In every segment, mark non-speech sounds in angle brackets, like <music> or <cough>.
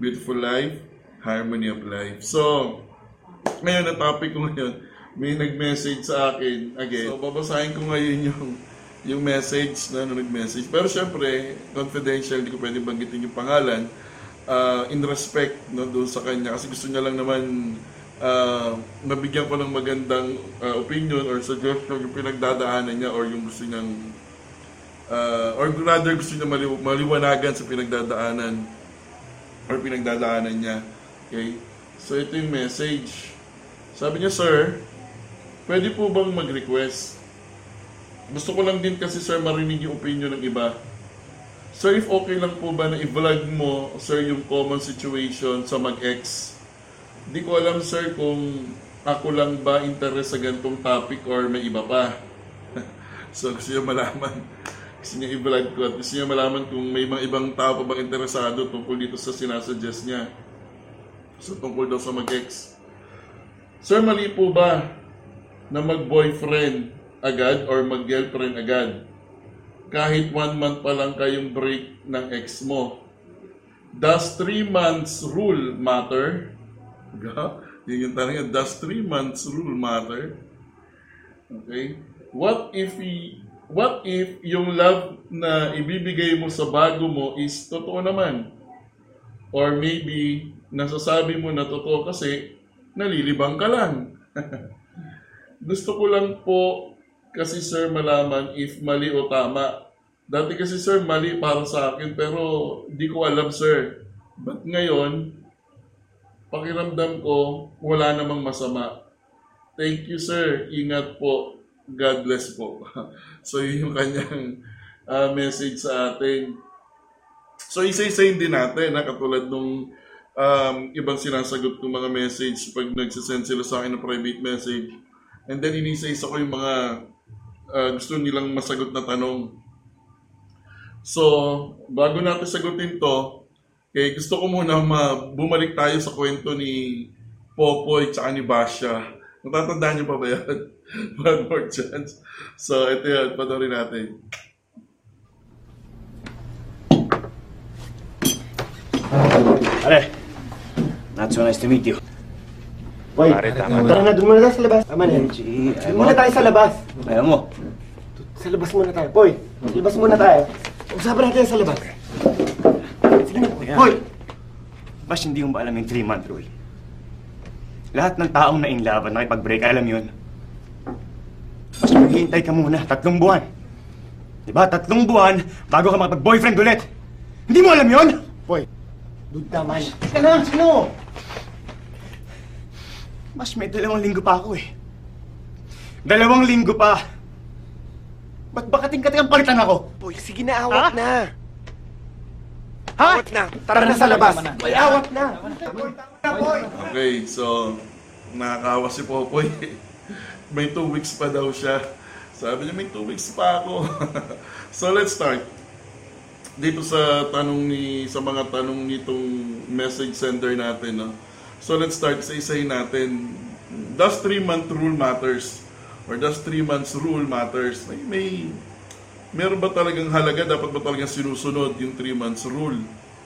beautiful life, harmony of life. So, ngayon na topic ko ngayon, may nag-message sa akin again. So, babasahin ko ngayon yung yung message na no, nag-message. Pero syempre, confidential, hindi ko pwede banggitin yung pangalan. Uh, in respect no, doon sa kanya. Kasi gusto niya lang naman uh, mabigyan ko ng magandang uh, opinion or suggestion yung pinagdadaanan niya or yung gusto niyang uh, or rather gusto niya maliw- maliwanagan sa pinagdadaanan or pinagdadaanan niya. Okay? So ito yung message. Sabi niya, Sir, pwede po bang mag-request? Gusto ko lang din kasi sir marinig yung opinion ng iba. Sir, if okay lang po ba na i-vlog mo, sir, yung common situation sa mag-ex? Di ko alam, sir, kung ako lang ba interest sa gantong topic or may iba pa. <laughs> so, gusto niya malaman. Gusto niya i-vlog ko at gusto niya malaman kung may mga ibang tao pa bang interesado tungkol dito sa sinasuggest niya. So, tungkol daw sa mag-ex. Sir, mali po ba na mag-boyfriend agad or mag-girlfriend agad. Kahit one month pa lang kayong break ng ex mo. Does three months rule matter? Yun yung tanong Does three months rule matter? Okay. What if he, what if yung love na ibibigay mo sa bago mo is totoo naman? Or maybe nasasabi mo na totoo kasi nalilibang ka lang. <laughs> Gusto ko lang po kasi sir malaman if mali o tama. Dati kasi sir mali para sa akin pero di ko alam sir. But ngayon, pakiramdam ko wala namang masama. Thank you sir. Ingat po. God bless po. <laughs> so yun yung kanyang uh, message sa atin. So isa-isayin din natin na katulad nung um, ibang sinasagot kong mga message pag nagsisend sila sa akin ng private message. And then inisa-isa ko yung mga uh, gusto nilang masagot na tanong. So, bago natin sagutin to, okay, gusto ko muna ma- bumalik tayo sa kwento ni Popoy at ni Basha. Natatandaan niyo pa ba yan? <laughs> One more chance. So, ito yan. Panoorin natin. Are, not so nice to meet you. Boy, Pare, tama tara na, doon muna tayo sa labas. Tama na. Gee, Doon muna tayo sa labas. Ayaw mo. Sa labas muna tayo. Boy, labas muna tayo. Usapan natin sa labas. Sige na. Boy! Bas, hindi mo ba alam yung 3-month rule? Lahat ng taong na in love at nakipag-break, alam yun. Bas, maghihintay ka muna, tatlong buwan. Diba, tatlong buwan bago ka makapag-boyfriend ulit. Hindi mo alam yun? Boy, doon naman. Teka na, sino? Mas may dalawang linggo pa ako eh. Dalawang linggo pa. Ba't ba kating-kating ang palitan ako? Boy, sige na, awat na. Ha? Awat na. Tara na sa labas. Boy, awat na. Okay, so nakakawa si Popoy. <laughs> may two weeks pa daw siya. Sabi niya, may two weeks pa ako. <laughs> so let's start. Dito sa tanong ni sa mga tanong nitong message sender natin, no. So let's start sa isahin natin. Does 3 month rule matters? Or does 3 months rule matters? May, may meron ba talagang halaga? Dapat ba talagang sinusunod yung 3 months rule?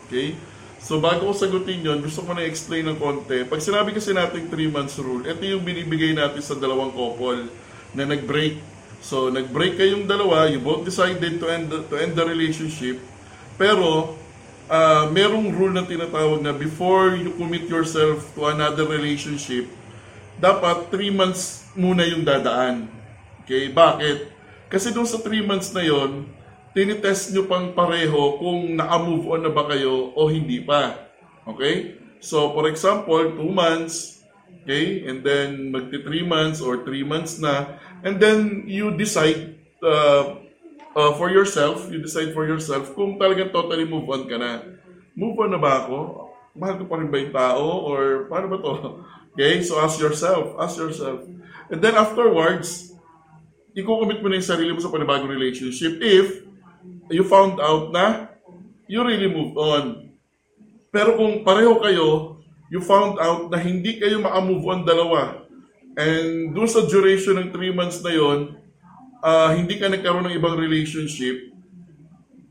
Okay? So bago ko sagutin yon, gusto ko na explain ng konti. Pag sinabi kasi natin 3 months rule, ito yung binibigay natin sa dalawang couple na nag-break. So nag-break kayong dalawa, you both decided to end the, to end the relationship. Pero uh, merong rule na tinatawag na before you commit yourself to another relationship, dapat 3 months muna yung dadaan. Okay, bakit? Kasi doon sa 3 months na yon, tinitest nyo pang pareho kung naka-move on na ba kayo o hindi pa. Okay? So, for example, 2 months, okay, and then magti 3 months or 3 months na, and then you decide uh, uh, for yourself, you decide for yourself kung talagang totally move on ka na. Move on na ba ako? Mahal ko pa rin ba yung tao? Or paano ba to? <laughs> Okay, so ask yourself, ask yourself. And then afterwards, i-commit mo na yung sarili mo sa panibagong relationship if you found out na you really moved on. Pero kung pareho kayo, you found out na hindi kayo maka-move on dalawa. And doon sa duration ng 3 months na yon, uh, hindi ka nagkaroon ng ibang relationship,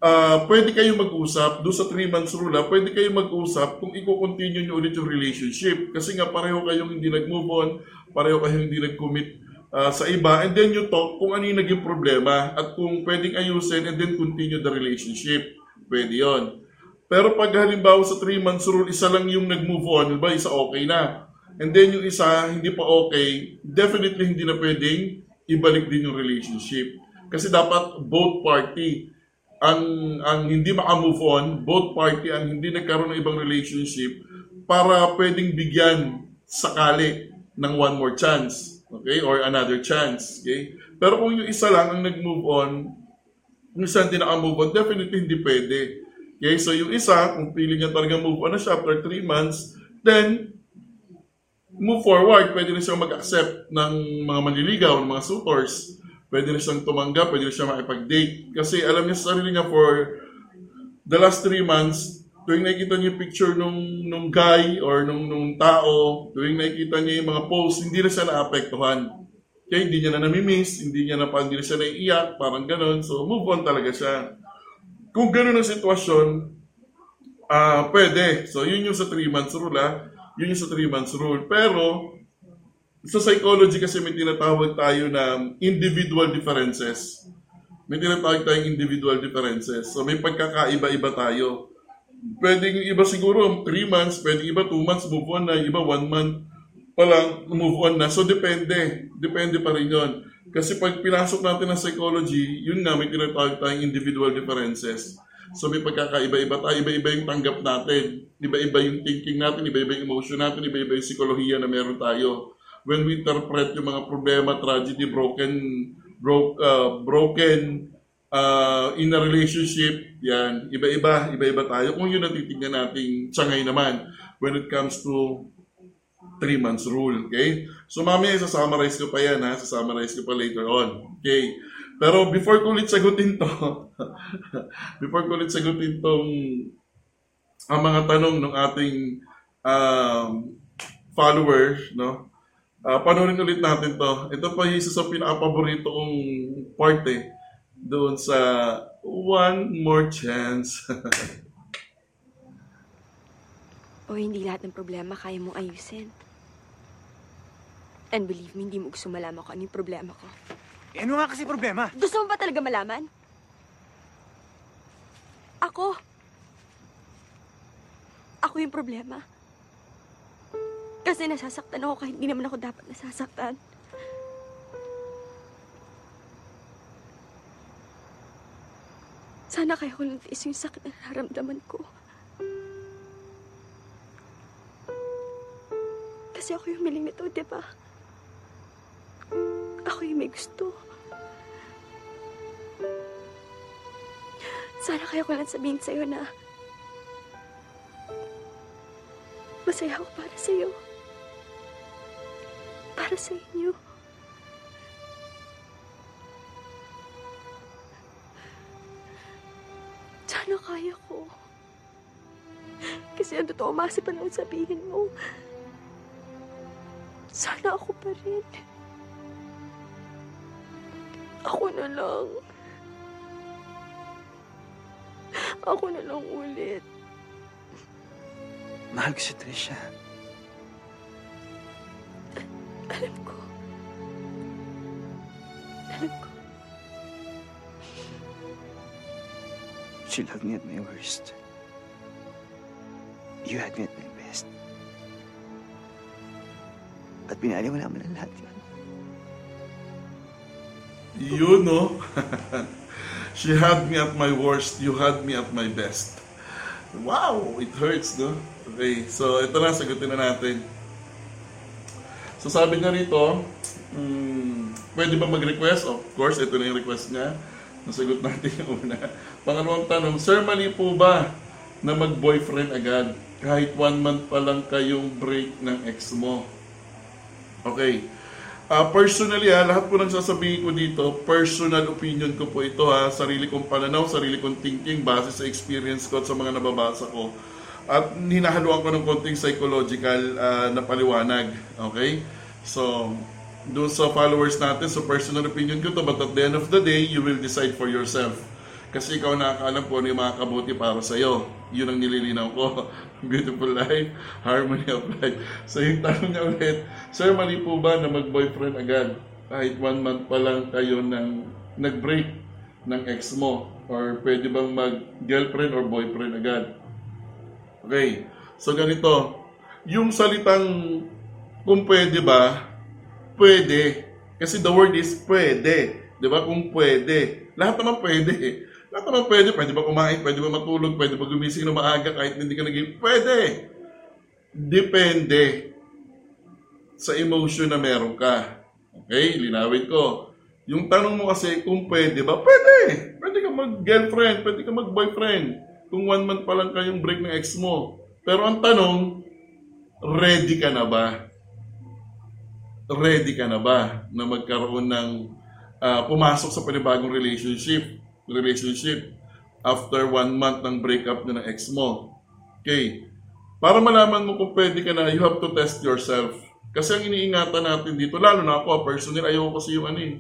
ah pwede kayo mag-usap, doon sa 3 months rule, ah, pwede kayo mag-usap kung i-continue nyo ulit yung relationship. Kasi nga pareho kayong hindi nag-move on, pareho kayong hindi nag-commit ah, sa iba, and then you talk kung ano yung naging problema at kung pwedeng ayusin and then continue the relationship. Pwede yon. Pero pag halimbawa sa 3 months rule, isa lang yung nag-move on, ba isa okay na. And then yung isa hindi pa okay, definitely hindi na pwedeng ibalik din yung relationship. Kasi dapat both party ang ang hindi maka-move on, both party ang hindi nagkaroon ng ibang relationship para pwedeng bigyan sakali ng one more chance, okay? Or another chance, okay? Pero kung yung isa lang ang nag-move on, yung isa hindi naka-move on, definitely hindi pwede. Okay, so yung isa, kung pili niya talaga move on na siya after 3 months, then move forward, pwede na siyang mag-accept ng mga manliligaw, ng mga suitors. Pwede na siyang tumanggap, pwede na siyang makipag-date. Kasi alam niya sa sarili niya for the last three months, tuwing nakikita niya picture nung, nung guy or nung, nung tao, tuwing nakikita niya yung mga posts, hindi na siya naapektuhan. Kaya hindi niya na namimiss, hindi niya na, hindi na siya naiiyak, parang ganun. So move on talaga siya. Kung ganun ang sitwasyon, ah pwede. So yun yung sa 3 months rule ah. Yun yung sa 3 months rule. Pero, sa psychology kasi may tinatawag tayo na individual differences. May tinatawag tayong individual differences. So may pagkakaiba-iba tayo. Pwede yung iba siguro 3 months, pwede iba 2 months move on na, iba 1 month pa lang move on na. So depende. Depende pa rin yun. Kasi pag pinasok natin ng psychology, yun nga may tinatawag tayong individual differences. So may pagkakaiba-iba tayo, iba-iba yung tanggap natin, iba-iba yung thinking natin, iba-iba yung emotion natin, iba-iba yung psikolohiya na meron tayo. When we interpret yung mga problema, tragedy, broken, broke, uh, broken uh, in a relationship, yan, iba-iba, iba-iba tayo. Kung yun ang titignan nating tsangay naman when it comes to 3 months rule, okay? So mamaya isa-summarize ko pa yan ha, isa-summarize ko pa later on, okay? Pero before ko ulit sagutin to, <laughs> before ko ulit sagutin tong ang mga tanong ng ating um, followers, no? Uh, panoorin ulit natin to. Ito pa yung isa sa pinaka-paborito kong part eh. Doon sa One More Chance. <laughs> O hindi lahat ng problema kaya mong ayusin. And believe me, hindi mo gusto malaman ko ano yung problema ko. Eh, ano nga kasi problema? Gusto mo ba talaga malaman? Ako. Ako yung problema. Kasi nasasaktan ako kahit hindi naman ako dapat nasasaktan. Sana kaya ko lang yung sakit na nararamdaman ko. Kasi ako yung miling nito, di ba? Ako yung may gusto. Sana kaya ko lang sabihin sa'yo na masaya ako para sa'yo. Para sa inyo. Masi pa lang sabihin mo. Sana ako pa rin. Ako na lang. Ako na lang ulit. Mahal ko si Trisha. Alam ko. Alam ko. She loved me at my worst. You had me at my best. At pinaliwala mo ng lahat yun. Yun, no? <laughs> She had me at my worst, you had me at my best. Wow, it hurts, no? Okay, so ito na, sagutin na natin. So sabi niya rito, hmm, pwede ba mag-request? Of course, ito na yung request niya. Nasagot natin <laughs> yung una. Pangalawang tanong, Sir, mali po ba na mag-boyfriend agad? Kahit one month pa lang kayong break ng ex mo. Okay. Ah, personally ha, lahat po ng sasabihin ko dito, personal opinion ko po ito ha, sarili kong pananaw, sarili kong thinking, base sa experience ko at sa mga nababasa ko. At hinahaluan ko ng konting psychological ah, na paliwanag. Okay? So, doon sa followers natin, so personal opinion ko to, but at the end of the day, you will decide for yourself. Kasi ikaw nakakaalam po ano yung mga kabuti para sa'yo. Yun ang nililinaw ko. <laughs> Beautiful life, harmony of life. So yung tanong niya ulit, Sir, mali po ba na mag-boyfriend agad? Kahit one month pa lang kayo nang nag-break ng ex mo? Or pwede bang mag-girlfriend or boyfriend agad? Okay, so ganito. Yung salitang kung pwede ba, pwede. Kasi the word is pwede. Di ba? Kung pwede. Lahat naman pwede. Lahat naman pwede. Pwede ba kumain? Pwede ba matulog? Pwede ba gumising na maaga kahit hindi ka naging? Pwede. Depende sa emotion na meron ka. Okay? Linawin ko. Yung tanong mo kasi kung pwede ba? Pwede. Pwede ka mag-girlfriend. Pwede ka mag-boyfriend. Kung one month pa lang kayong break ng ex mo. Pero ang tanong, ready ka na ba? ready ka na ba na magkaroon ng ah, pumasok sa panibagong relationship relationship after one month ng breakup na ng ex mo. Okay. Para malaman mo kung pwede ka na, you have to test yourself. Kasi ang iniingatan natin dito, lalo na ako, personal, ayoko kasi yung ano eh,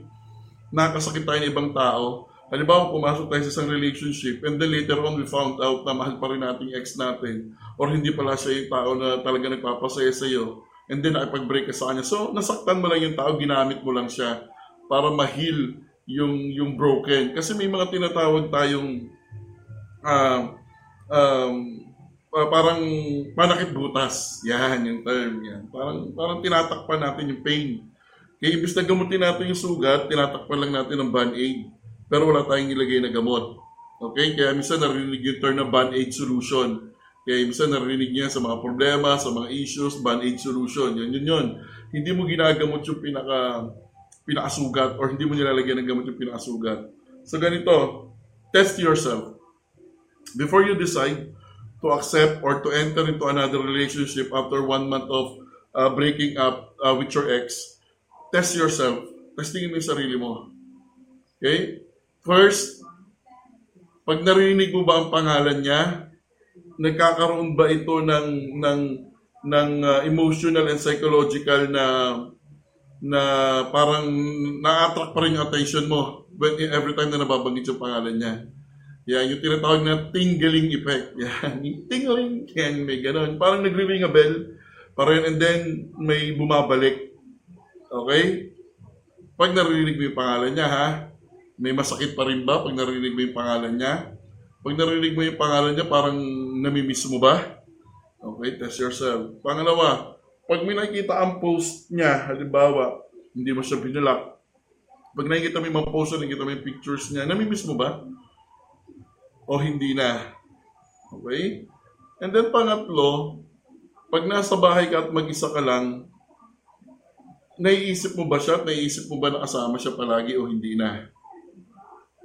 nakasakit tayo ng ibang tao. Halimbawa, pumasok tayo sa isang relationship and then later on we found out na mahal pa rin natin yung ex natin or hindi pala siya yung tao na talaga nagpapasaya sa iyo and then nakipag-break ka sa kanya. So, nasaktan mo lang yung tao, ginamit mo lang siya para ma-heal yung, yung broken. Kasi may mga tinatawag tayong ah, um, ah, parang panakit butas. Yan, yung term yan. Parang, parang tinatakpan natin yung pain. Kaya imbis na gamutin natin yung sugat, tinatakpan lang natin ng band-aid. Pero wala tayong nilagay na gamot. Okay? Kaya minsan narinig yung term na band-aid solution. Kaya minsan narinig niya sa mga problema, sa mga issues, band-aid solution. Yun, yun, yun. Hindi mo ginagamot yung pinaka pinakasugat or hindi mo nilalagyan ng gamot yung pinakasugat. So ganito, test yourself. Before you decide to accept or to enter into another relationship after one month of uh, breaking up uh, with your ex, test yourself. Testingin mo yung sarili mo. Okay? First, pag narinig mo ba ang pangalan niya, nagkakaroon ba ito ng ng ng uh, emotional and psychological na na parang na-attract pa rin yung attention mo when every time na nababanggit yung pangalan niya. Yan, yung tinatawag na tingling effect. <laughs> Yan, yung tingling, yan, may ganun. Parang nagre-ring a bell, parang and then may bumabalik. Okay? Pag narinig mo yung pangalan niya, ha? May masakit pa rin ba pag narinig mo yung pangalan niya? Pag narinig mo yung pangalan niya, parang namimiss mo ba? Okay, test yourself. Pangalawa, pag may nakikita ang post niya, halimbawa, hindi mo siya binalak, pag nakikita mo yung mga post niya, nakikita mo yung pictures niya, namimiss mo ba? O hindi na? Okay? And then pangatlo, pag nasa bahay ka at mag-isa ka lang, naiisip mo ba siya at naiisip mo ba na kasama siya palagi o hindi na?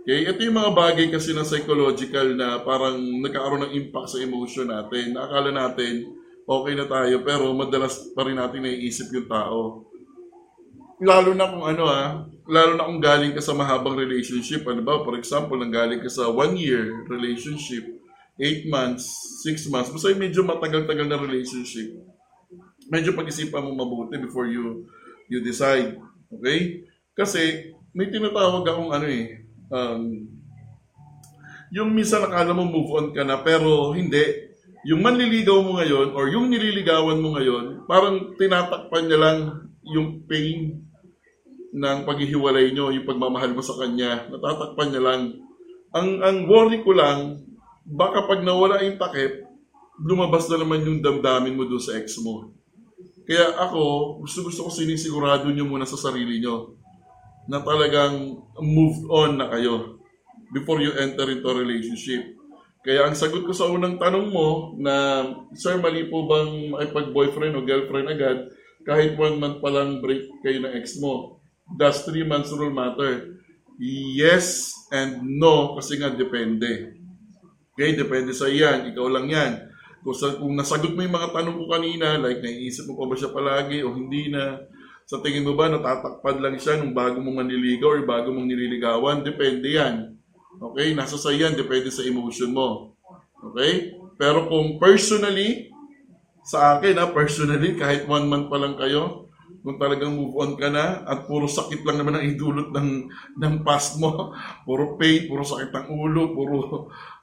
Okay, ito yung mga bagay kasi na psychological na parang nagkakaroon ng impact sa emotion natin. Nakakala natin, okay na tayo, pero madalas pa rin natin naiisip yung tao. Lalo na kung ano ah, lalo na kung galing ka sa mahabang relationship. Ano ba, for example, nang galing ka sa one year relationship, 8 months, 6 months, basta yung medyo matagal-tagal na relationship. Medyo pag-isipan mo mabuti before you you decide. Okay? Kasi may tinatawag akong ano eh, um, yung minsan nakala mo move on ka na pero hindi. Yung manliligaw mo ngayon or yung nililigawan mo ngayon, parang tinatakpan niya lang yung pain ng paghihiwalay nyo, yung pagmamahal mo sa kanya. Natatakpan niya lang. Ang, ang worry ko lang, baka pag nawala yung takip, lumabas na naman yung damdamin mo doon sa ex mo. Kaya ako, gusto-gusto ko sinisigurado nyo muna sa sarili nyo na talagang moved on na kayo before you enter into a relationship. Kaya ang sagot ko sa unang tanong mo na, Sir, mali po bang makipag-boyfriend o girlfriend agad kahit one month pa lang break kayo ng ex mo? Does three months rule matter? Yes and no kasi nga depende. Okay, depende sa iyan. Ikaw lang yan. Kung, sa, kung nasagot mo yung mga tanong ko kanina, like naiisip mo pa ba siya palagi o hindi na, sa tingin mo ba natatakpan lang siya nung bago mong manliligaw or bago mong nililigawan? Depende yan. Okay? Nasa sa yan, depende sa emotion mo. Okay? Pero kung personally, sa akin ha, personally, kahit one month pa lang kayo, kung talagang move on ka na at puro sakit lang naman ang idulot ng ng past mo. <laughs> Puro pain, puro sakit ng ulo, puro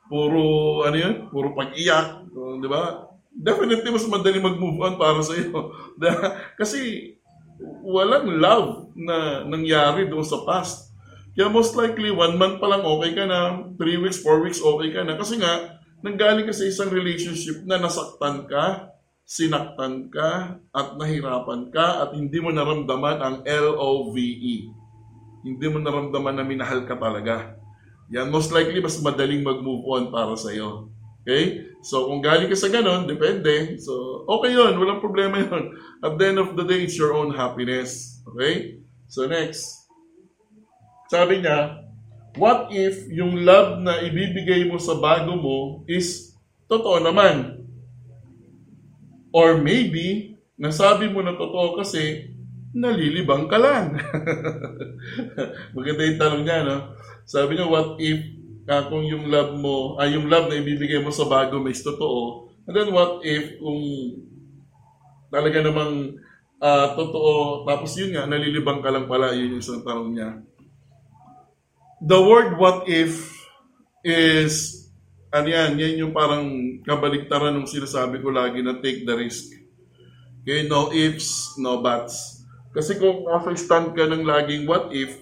puro ano yun, puro pag-iyak, di ba? Definitely mas madali mag-move on para sa iyo. <laughs> Kasi walang love na nangyari doon sa past. Kaya most likely, one month pa lang okay ka na, three weeks, four weeks okay ka na. Kasi nga, nanggaling ka sa isang relationship na nasaktan ka, sinaktan ka, at nahirapan ka, at hindi mo naramdaman ang L-O-V-E. Hindi mo naramdaman na minahal ka talaga. Yan, most likely, mas madaling mag-move on para sa'yo. Okay? So, kung galing ka sa ganon, depende. So, okay yun. Walang problema yun. At the end of the day, it's your own happiness. Okay? So, next. Sabi niya, what if yung love na ibibigay mo sa bago mo is totoo naman? Or maybe, nasabi mo na totoo kasi nalilibang ka lang. <laughs> Maganda yung tanong niya, no? Sabi niya, what if uh, kung yung love mo, ay yung love na ibibigay mo sa bago mo is totoo, and then what if kung talaga namang uh, totoo, tapos yun nga, nalilibang ka lang pala, yun yung isang tanong niya. The word what if is, ano yan, yan yung parang kabaliktaran ng sinasabi ko lagi na take the risk. Okay, no ifs, no buts. Kasi kung stand ka ng laging what if,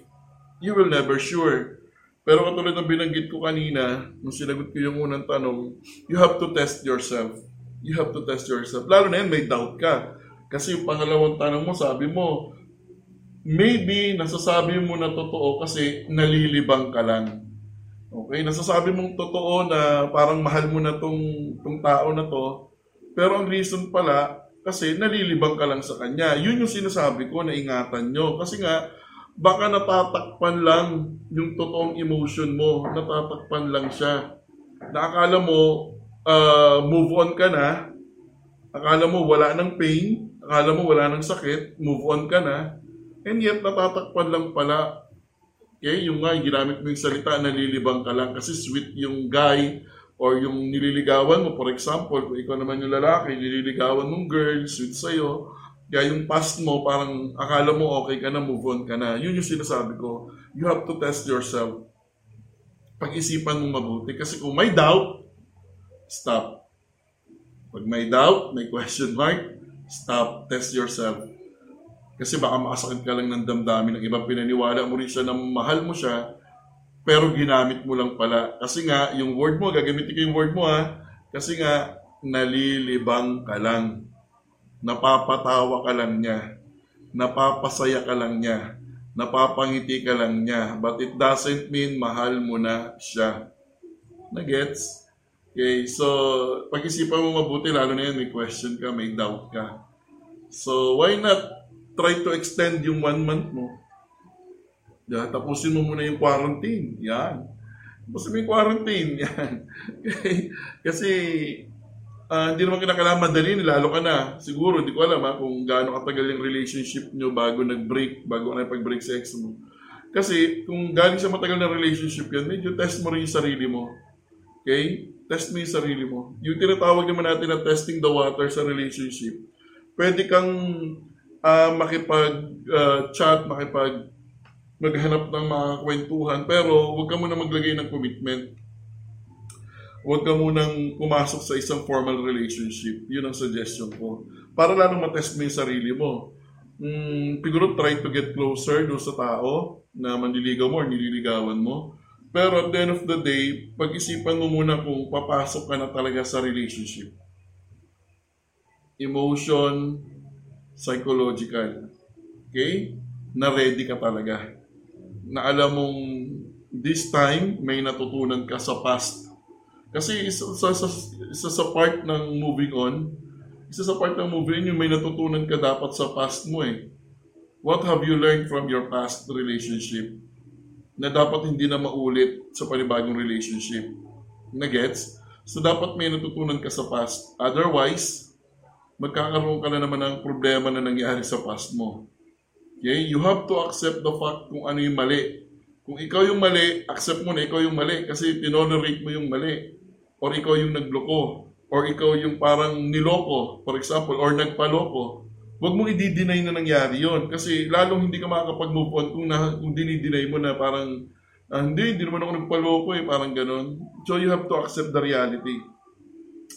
you will never sure. Pero katulad ng binanggit ko kanina, nung sinagot ko yung unang tanong, you have to test yourself. You have to test yourself. Lalo na yan, may doubt ka. Kasi yung pangalawang tanong mo, sabi mo, maybe nasasabi mo na totoo kasi nalilibang ka lang. Okay? Nasasabi mong totoo na parang mahal mo na tong, tong tao na to, pero ang reason pala, kasi nalilibang ka lang sa kanya. Yun yung sinasabi ko na ingatan nyo. Kasi nga, baka natatakpan lang yung totoong emotion mo. Natatakpan lang siya. Nakakala mo, uh, move on ka na. Akala mo wala ng pain. Akala mo wala ng sakit. Move on ka na. And yet, natatakpan lang pala. Okay, yung nga, ginamit mo yung salita, nalilibang ka lang. Kasi sweet yung guy or yung nililigawan mo, for example, kung ikaw naman yung lalaki, nililigawan mong girl, sweet sa'yo, kaya yung past mo, parang akala mo okay ka na, move on ka na. Yun yung sinasabi ko. You have to test yourself. Pag-isipan mo mabuti. Kasi kung may doubt, stop. Pag may doubt, may question mark, stop. Test yourself. Kasi baka makasakit ka lang ng damdamin ng ibang pinaniwala mo rin siya na mahal mo siya, pero ginamit mo lang pala. Kasi nga, yung word mo, gagamitin ko yung word mo ha, kasi nga, nalilibang ka lang. Napapatawa ka lang niya. Napapasaya ka lang niya. Napapangiti ka lang niya. But it doesn't mean mahal mo na siya. Na-gets? Okay, so pag-isipan mo mabuti, lalo na yan, may question ka, may doubt ka. So, why not try to extend yung one month mo? Yeah, tapusin mo muna yung quarantine. Yan. Tapusin mo yung quarantine. <laughs> Yan. Kasi, uh, hindi naman kinakailangan madali, lalo ka na. Siguro, hindi ko alam ha, kung gaano katagal yung relationship nyo bago nag-break, bago na pag-break sa mo. Kasi, kung galing sa matagal na relationship yan, medyo test mo rin yung sarili mo. Okay? Test mo yung sarili mo. Yung tinatawag naman natin na testing the water sa relationship. Pwede kang uh, makipag-chat, uh, makipag maghanap ng mga kwentuhan, pero huwag ka muna maglagay ng commitment. Huwag ka munang pumasok sa isang formal relationship. Yun ang suggestion ko. Para lalong matest mo yung sarili mo. Mm, siguro try to get closer do sa tao na manliligaw mo or nililigawan mo. Pero at the end of the day, pag-isipan mo muna kung papasok ka na talaga sa relationship. Emotion, psychological. Okay? Na ready ka talaga na alam mong this time may natutunan ka sa past. Kasi isa sa, sa, isa sa part ng moving on, isa sa part ng moving on, yung may natutunan ka dapat sa past mo eh. What have you learned from your past relationship na dapat hindi na maulit sa panibagong relationship? Na gets? So dapat may natutunan ka sa past. Otherwise, magkakaroon ka na naman ng problema na nangyari sa past mo. Okay? You have to accept the fact kung ano yung mali. Kung ikaw yung mali, accept mo na ikaw yung mali kasi tinolerate mo yung mali. Or ikaw yung nagloko. Or ikaw yung parang niloko, for example, or nagpaloko. Huwag mong i-deny na nangyari yon Kasi lalong hindi ka makakapag-move on kung, na, kung dinideny mo na parang, ah, hindi, hindi naman ako nagpaloko eh, parang ganon. So you have to accept the reality.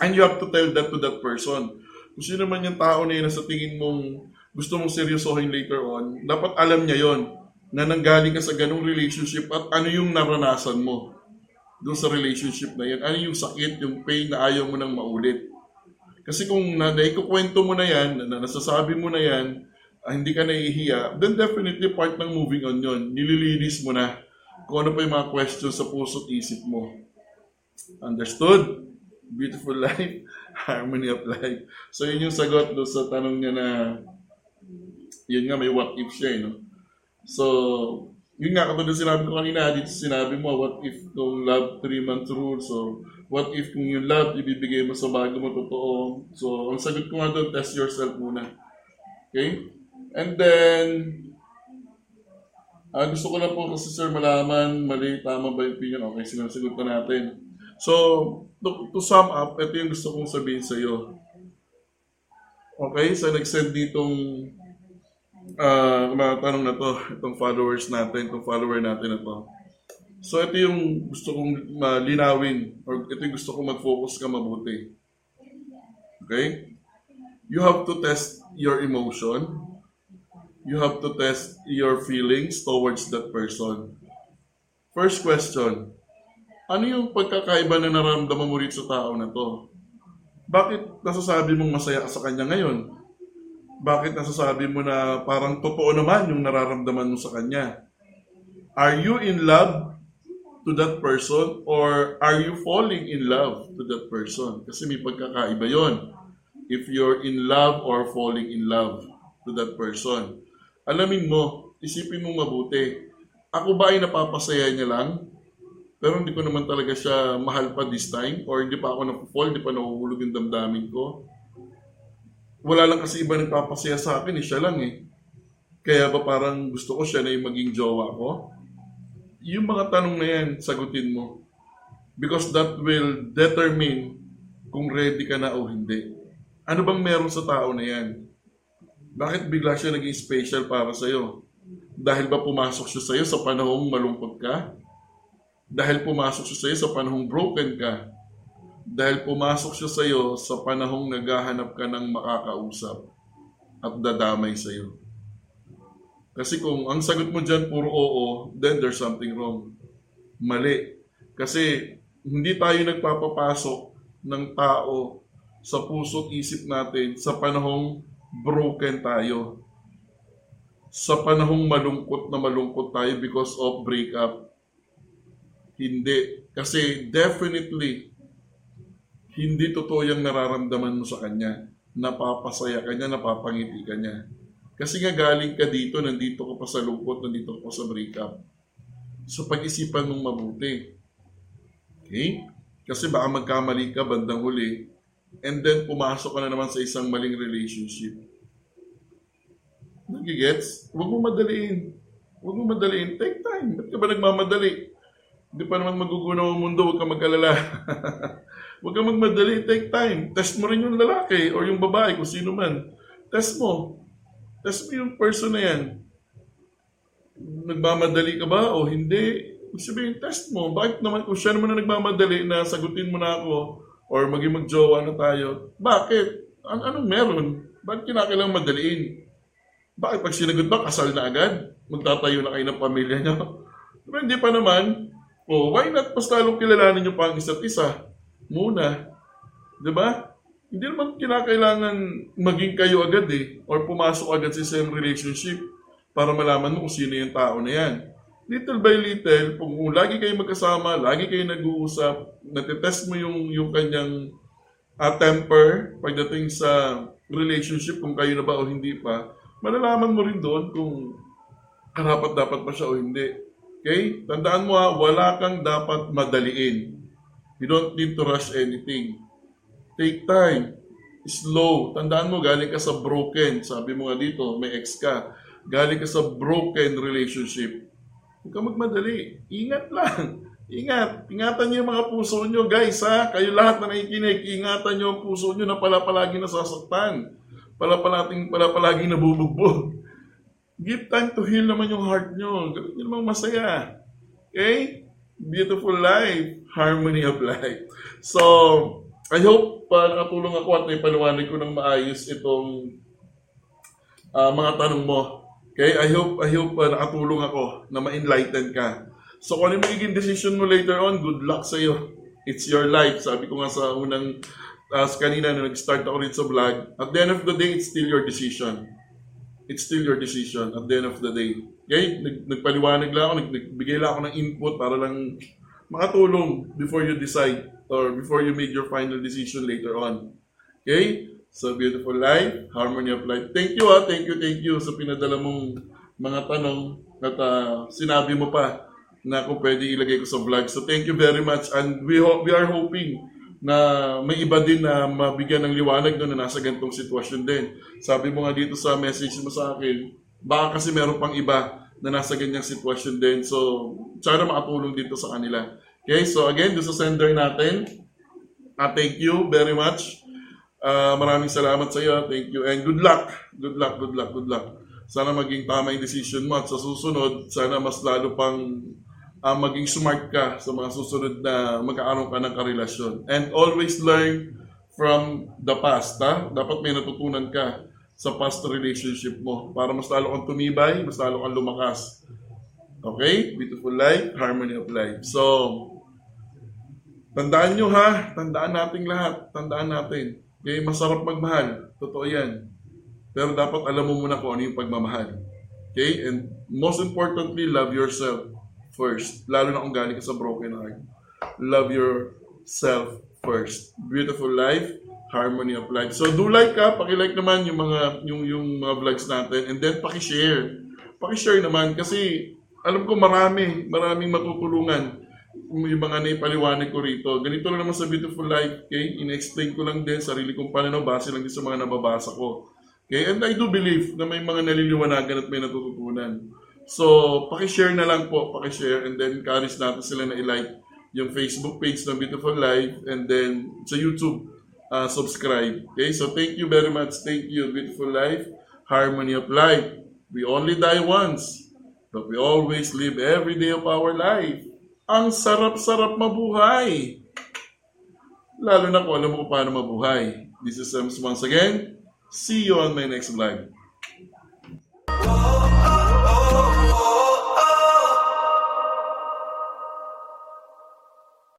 And you have to tell that to that person. Kung sino man yung tao na yun na sa tingin mong gusto mong seryosohin later on, dapat alam niya yon na nanggaling ka sa ganong relationship at ano yung naranasan mo doon sa relationship na yan. Ano yung sakit, yung pain na ayaw mo nang maulit. Kasi kung na, naikukwento mo na yan, na, nasasabi mo na yan, ah, hindi ka nahihiya, then definitely part ng moving on yon Nililinis mo na kung ano pa yung mga questions sa puso at isip mo. Understood? Beautiful <laughs> life, harmony of life. So yun yung sagot doon sa tanong niya na yun nga may what if siya eh, no? So, yun nga, katulad sinabi ko kanina, dito sinabi mo, what if kung love three-month rule, so what if kung yung love ibibigay mo sa bago mo totoo. So, ang sagot ko nga doon, test yourself muna. Okay? And then, ah gusto ko lang po kasi sir malaman, mali, tama ba yung opinion? Okay, sinasagot na natin. So, to, to sum up, ito yung gusto kong sabihin sa iyo. Okay, so nag-send ditong uh, mga tanong na to, itong followers natin, itong follower natin na to. So ito yung gusto kong malinawin or ito yung gusto kong mag-focus ka mabuti. Okay? You have to test your emotion. You have to test your feelings towards that person. First question, ano yung pagkakaiba na nararamdaman mo rito sa tao na to? Bakit nasasabi mong masaya ka sa kanya ngayon? Bakit nasasabi mo na parang totoo naman yung nararamdaman mo sa kanya? Are you in love to that person or are you falling in love to that person? Kasi may pagkakaiba yon. If you're in love or falling in love to that person. Alamin mo, isipin mo mabuti. Ako ba ay napapasaya niya lang? Pero hindi ko naman talaga siya mahal pa this time or hindi pa ako napufall, hindi pa nahuhulog yung damdamin ko. Wala lang kasi iba nagpapasaya sa akin, eh, siya lang eh. Kaya ba parang gusto ko siya na yung maging jowa ko? yung mga tanong na yan, sagutin mo. Because that will determine kung ready ka na o hindi. Ano bang meron sa tao na yan? Bakit bigla siya naging special para sa'yo? Dahil ba pumasok siya sa'yo sa panahong malungkot ka? Dahil pumasok siya sa'yo sa panahong broken ka? Dahil pumasok siya sa'yo sa panahong naghahanap ka ng makakausap at dadamay sa'yo? Kasi kung ang sagot mo dyan puro oo, then there's something wrong. Mali. Kasi hindi tayo nagpapapasok ng tao sa puso't isip natin sa panahong broken tayo. Sa panahong malungkot na malungkot tayo because of breakup. Hindi. Kasi definitely, hindi totoo yung nararamdaman mo sa kanya. Napapasaya ka niya, napapangiti ka niya. Kasi nga galing ka dito, nandito ka pa sa lungkot, nandito ka pa sa breakup. So pag-isipan mong mabuti. Okay? Kasi baka magkamali ka bandang huli, and then pumasok ka na naman sa isang maling relationship. Nagigets? Huwag mo madaliin. Huwag mo madaliin. Take time. Ba't ka ba nagmamadali? Hindi pa naman magugunaw ang mundo, huwag ka mag-alala. <laughs> huwag ka magmadali, take time. Test mo rin yung lalaki or yung babae, kung sino man. Test mo. Tapos yung person na yan, nagmamadali ka ba o hindi? Sabihin, test mo. Bakit naman, kung siya naman na nagmamadali na sagutin mo na ako or maging magjowa na tayo, bakit? An anong meron? Bakit kinakailangan madaliin? Bakit pag sinagot ba, kasal na agad? Magtatayo na kayo ng pamilya niyo? Pero <laughs> hindi pa naman. Oh, why not mas lalong kilalanin niyo pa ang isa't isa? Muna. Di ba? Hindi naman kinakailangan maging kayo agad eh, or pumasok agad sa isang relationship para malaman mo kung sino yung tao na yan. Little by little, kung lagi kayo magkasama, lagi kayo nag-uusap, natitest mo yung, yung kanyang uh, temper pagdating sa relationship, kung kayo na ba o hindi pa, malalaman mo rin doon kung karapat dapat pa siya o hindi. Okay? Tandaan mo ha, wala kang dapat madaliin. You don't need to rush anything. Take time. Slow. Tandaan mo, galing ka sa broken. Sabi mo nga dito, may ex ka. Galing ka sa broken relationship. Huwag ka magmadali. Ingat lang. <laughs> Ingat. Ingatan niyo yung mga puso niyo, guys, ha? Kayo lahat na nakikinig, ingatan niyo ang puso niyo na pala palagi nasasaktan. pala palating pala palaging nabubugbog. Give time to heal naman yung heart nyo. Gawin nyo namang masaya. Okay? Beautiful life. Harmony of life. So, I hope pa nakatulong ako at naipaliwanag ko ng maayos itong ah, mga tanong mo. Okay? I hope, I hope uh, nakatulong ako na ma-enlighten ka. So, kung ano magiging decision mo later on, good luck sa'yo. It's your life. Sabi ko nga sa unang task kanina na nag-start ako rin sa vlog. At the end of the day, it's still your decision. It's still your decision at the end of the day. Okay? Nag, nagpaliwanag lang ako, nag, nagbigay lang ako ng input para lang makatulong before you decide or before you make your final decision later on. Okay? So, beautiful life, harmony of life. Thank you ah, thank you, thank you sa pinadala mong mga tanong at ah, sinabi mo pa na kung pwede ilagay ko sa vlog. So, thank you very much and we, ho- we are hoping na may iba din na mabigyan ng liwanag doon na nasa ganitong sitwasyon din. Sabi mo nga dito sa message mo sa akin, baka kasi meron pang iba na nasa ganyang sitwasyon din. So, sana makatulong dito sa kanila. Okay, so again, doon sa sender natin, Ah, thank you very much. Ah, maraming salamat sa iyo. Thank you. And good luck. Good luck, good luck, good luck. Sana maging tama yung decision mo at sa susunod, sana mas lalo pang ah, maging smart ka sa mga susunod na magkakaroon ka ng karelasyon. And always learn from the past. Ha? Dapat may natutunan ka sa past relationship mo para mas lalo kang tumibay, mas lalo kang lumakas. Okay? Beautiful life, harmony of life. So, Tandaan nyo ha, tandaan nating lahat, tandaan natin. Okay, masarap magmahal, totoo yan. Pero dapat alam mo muna kung ano yung pagmamahal. Okay, and most importantly, love yourself first. Lalo na kung galing ka sa broken heart. Love yourself first. Beautiful life, harmony of life. So do like ka, paki-like naman yung mga yung yung mga vlogs natin and then paki-share. Paki-share naman kasi alam ko marami, maraming matutulungan yung mga naipaliwanag ko rito. Ganito lang naman sa Beautiful Life, okay? Ina-explain ko lang din sarili kong pananaw base lang din sa mga nababasa ko. Okay? And I do believe na may mga naliliwanagan at may natututunan. So, pakishare na lang po, pakishare and then encourage natin sila na i-like yung Facebook page ng Beautiful Life and then sa YouTube, uh, subscribe. Okay? So, thank you very much. Thank you, Beautiful Life, Harmony of Life. We only die once, but we always live every day of our life. Ang sarap-sarap mabuhay. Lalo na kung alam mo paano mabuhay. This is Ems once again. See you on my next vlog.